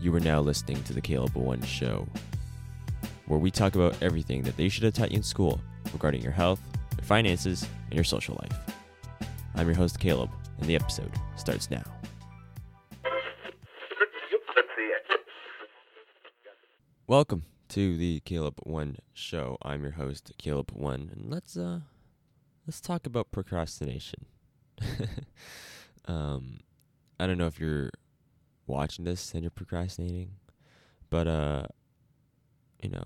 You are now listening to the Caleb One Show, where we talk about everything that they should have taught you in school regarding your health, your finances, and your social life. I'm your host, Caleb, and the episode starts now. Welcome to the Caleb One Show. I'm your host, Caleb One, and let's uh let's talk about procrastination. um, I don't know if you're watching this and you're procrastinating, but uh, you know,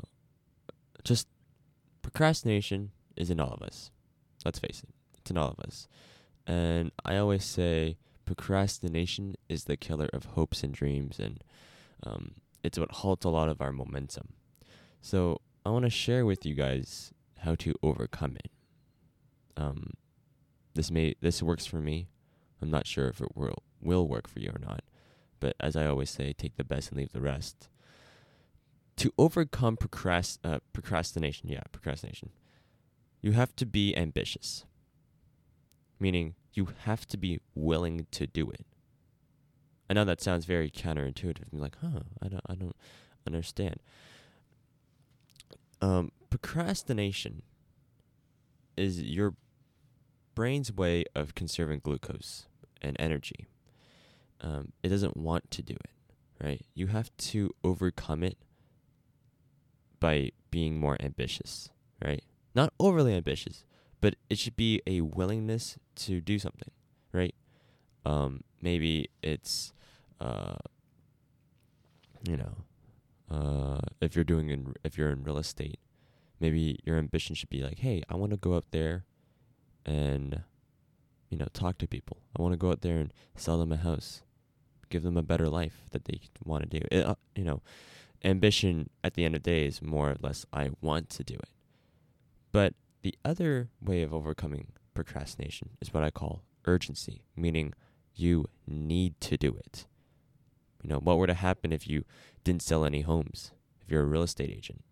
just procrastination is in all of us. Let's face it, it's in all of us. And I always say procrastination is the killer of hopes and dreams, and um, it's what halts a lot of our momentum. So I want to share with you guys how to overcome it. Um, this may this works for me. I'm not sure if it will will work for you or not, but as I always say, take the best and leave the rest. To overcome procrast uh, procrastination, yeah, procrastination, you have to be ambitious. Meaning, you have to be willing to do it. I know that sounds very counterintuitive. I'm like, huh, I don't, I don't understand. Um, procrastination is your brain's way of conserving glucose and energy. Um, it doesn't want to do it, right? You have to overcome it by being more ambitious, right? Not overly ambitious, but it should be a willingness to do something, right? Um, maybe it's, uh, you know, uh, if you're doing in if you're in real estate, maybe your ambition should be like, hey, I want to go out there and you know talk to people. I want to go out there and sell them a house, give them a better life that they want to do. It, uh, you know, ambition at the end of the day is more or less I want to do it. But the other way of overcoming procrastination is what I call urgency, meaning you need to do it. You know, what were to happen if you didn't sell any homes? If you're a real estate agent,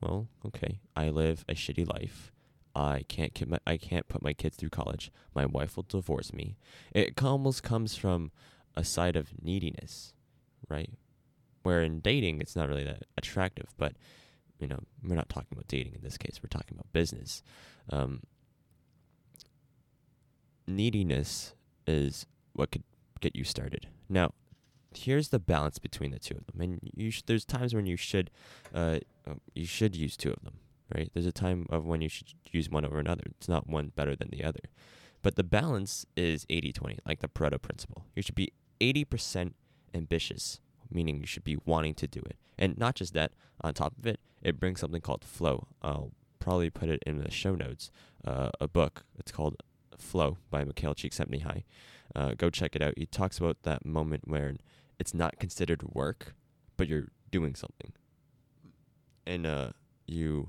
well, okay, I live a shitty life. I can't my, I can't put my kids through college. My wife will divorce me. It almost comes from a side of neediness, right? Where in dating, it's not really that attractive, but you know, we're not talking about dating in this case. We're talking about business. Um, neediness is what could get you started. Now, here's the balance between the two of them. And you sh- there's times when you should uh, uh, you should use two of them, right? There's a time of when you should use one over another. It's not one better than the other. But the balance is 80-20, like the Pareto principle. You should be 80% ambitious, meaning you should be wanting to do it. And not just that, on top of it, it brings something called flow. I'll probably put it in the show notes. Uh, a book. It's called Flow by Mikhail Csikszentmihalyi. Uh, go check it out. He talks about that moment where it's not considered work, but you're doing something, and uh, you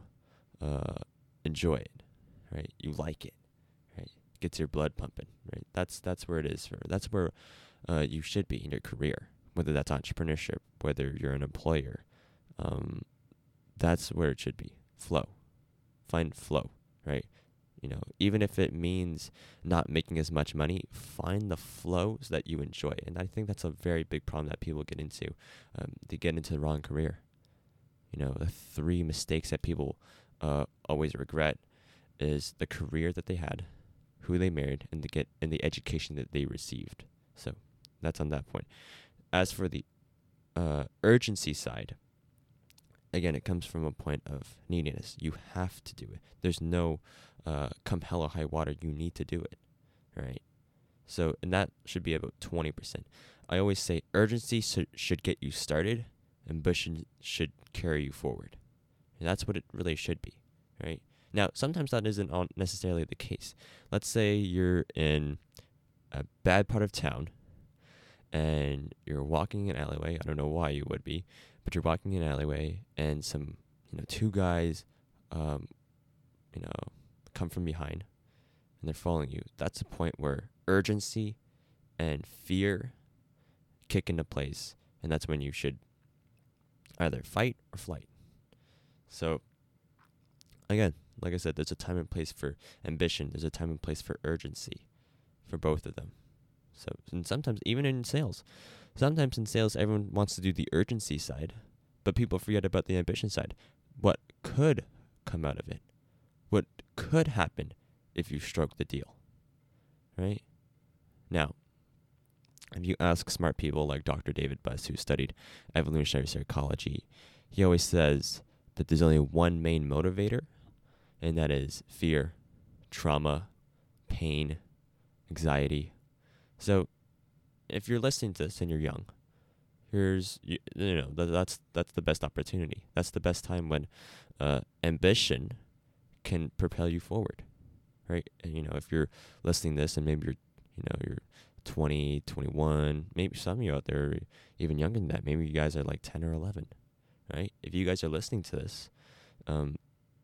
uh, enjoy it, right? You like it, right? Gets your blood pumping, right? That's that's where it is. For that's where uh, you should be in your career, whether that's entrepreneurship, whether you're an employer. Um, that's where it should be. Flow, find flow, right? you know, even if it means not making as much money, find the flows that you enjoy. And I think that's a very big problem that people get into. Um, they get into the wrong career. You know, the three mistakes that people uh, always regret is the career that they had, who they married, and the get and the education that they received. So that's on that point. As for the uh, urgency side, again, it comes from a point of neediness. You have to do it. There's no uh, come hell or high water, you need to do it, right? So, and that should be about 20%. I always say urgency should, should get you started, ambition should carry you forward. And that's what it really should be, right? Now, sometimes that isn't necessarily the case. Let's say you're in a bad part of town and you're walking an alleyway. I don't know why you would be, but you're walking an alleyway and some, you know, two guys, um, you know, come from behind and they're following you, that's a point where urgency and fear kick into place. And that's when you should either fight or flight. So, again, like I said, there's a time and place for ambition, there's a time and place for urgency for both of them. So, and sometimes even in sales, sometimes in sales, everyone wants to do the urgency side, but people forget about the ambition side. What could come out of it? What could happen if you stroke the deal? Right? Now, if you ask smart people like Dr. David Buss, who studied evolutionary psychology, he always says that there's only one main motivator, and that is fear, trauma, pain, anxiety. So, if you're listening to this and you're young, here's you, you know that, that's that's the best opportunity. That's the best time when uh, ambition can propel you forward, right? And you know, if you're listening to this and maybe you're you know you're 20, 21, maybe some of you out there are even younger than that. Maybe you guys are like 10 or 11, right? If you guys are listening to this, um,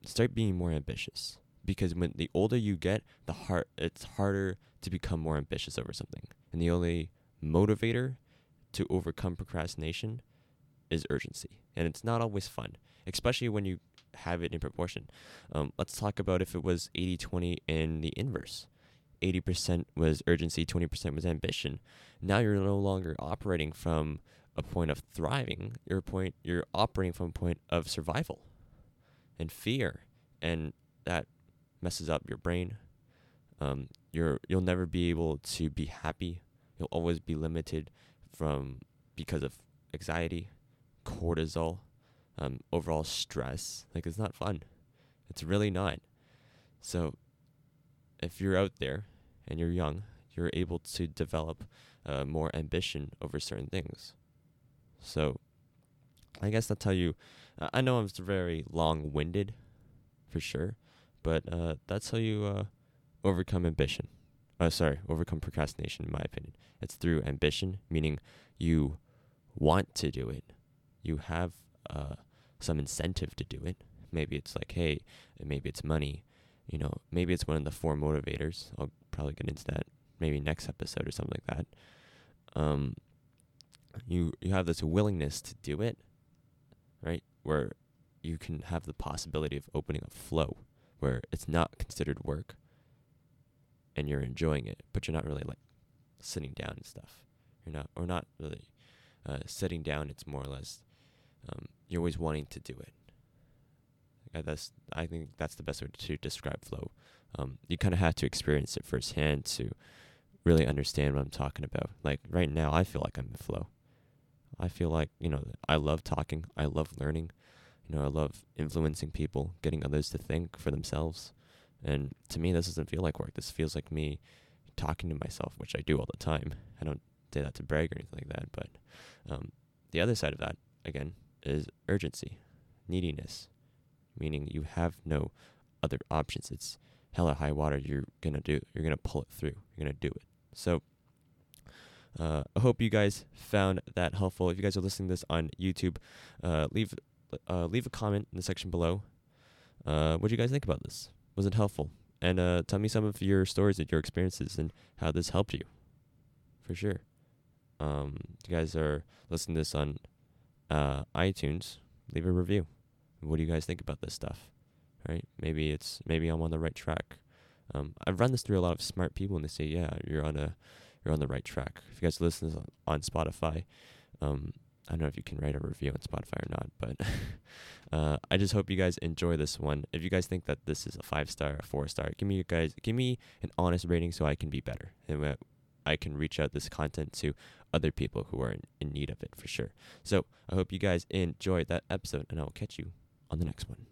start being more ambitious because when the older you get, the hard it's harder to become more ambitious over something. And the only motivator to overcome procrastination is urgency. And it's not always fun, especially when you have it in proportion. Um, let's talk about if it was 80 20 in the inverse. 80% was urgency, 20% was ambition. Now you're no longer operating from a point of thriving. You're point you're operating from a point of survival and fear. And that messes up your brain. Um, you're you'll never be able to be happy. You'll always be limited from because of anxiety, cortisol, um, overall stress. Like it's not fun. It's really not. So if you're out there and you're young, you're able to develop uh, more ambition over certain things. So I guess that's how you. Uh, I know I'm very long-winded, for sure, but uh, that's how you uh, overcome ambition. Uh, sorry, overcome procrastination. In my opinion, it's through ambition, meaning you want to do it. You have uh, some incentive to do it. Maybe it's like, hey, maybe it's money. You know, maybe it's one of the four motivators. I'll probably get into that maybe next episode or something like that. Um, you you have this willingness to do it, right? Where you can have the possibility of opening a flow where it's not considered work and you're enjoying it, but you're not really like sitting down and stuff. You're not, or not really uh, sitting down. It's more or less um, you're always wanting to do it. Uh, that's I think that's the best way to describe flow. Um, you kind of have to experience it firsthand to really understand what I'm talking about. Like right now, I feel like I'm in flow. I feel like you know I love talking. I love learning. You know, I love influencing people, getting others to think for themselves. And to me, this doesn't feel like work. This feels like me talking to myself, which I do all the time. I don't say that to brag or anything like that. But um, the other side of that, again, is urgency, neediness, meaning you have no other options. It's hell or high water. You're gonna do. You're gonna pull it through. You're gonna do it. So. Uh, I hope you guys found that helpful. If you guys are listening to this on YouTube, uh, leave uh, leave a comment in the section below. Uh, what do you guys think about this? Was it helpful? And uh, tell me some of your stories and your experiences and how this helped you. For sure. Um, you guys are listening to this on uh, iTunes, leave a review. What do you guys think about this stuff? Right? Maybe it's maybe I'm on the right track. Um, I've run this through a lot of smart people, and they say, "Yeah, you're on a you're on the right track." If you guys listen on, on Spotify, um, I don't know if you can write a review on Spotify or not, but uh, I just hope you guys enjoy this one. If you guys think that this is a five star, a four star, give me you guys give me an honest rating so I can be better and I can reach out this content to other people who are in, in need of it for sure. So I hope you guys enjoyed that episode, and I will catch you on the next one.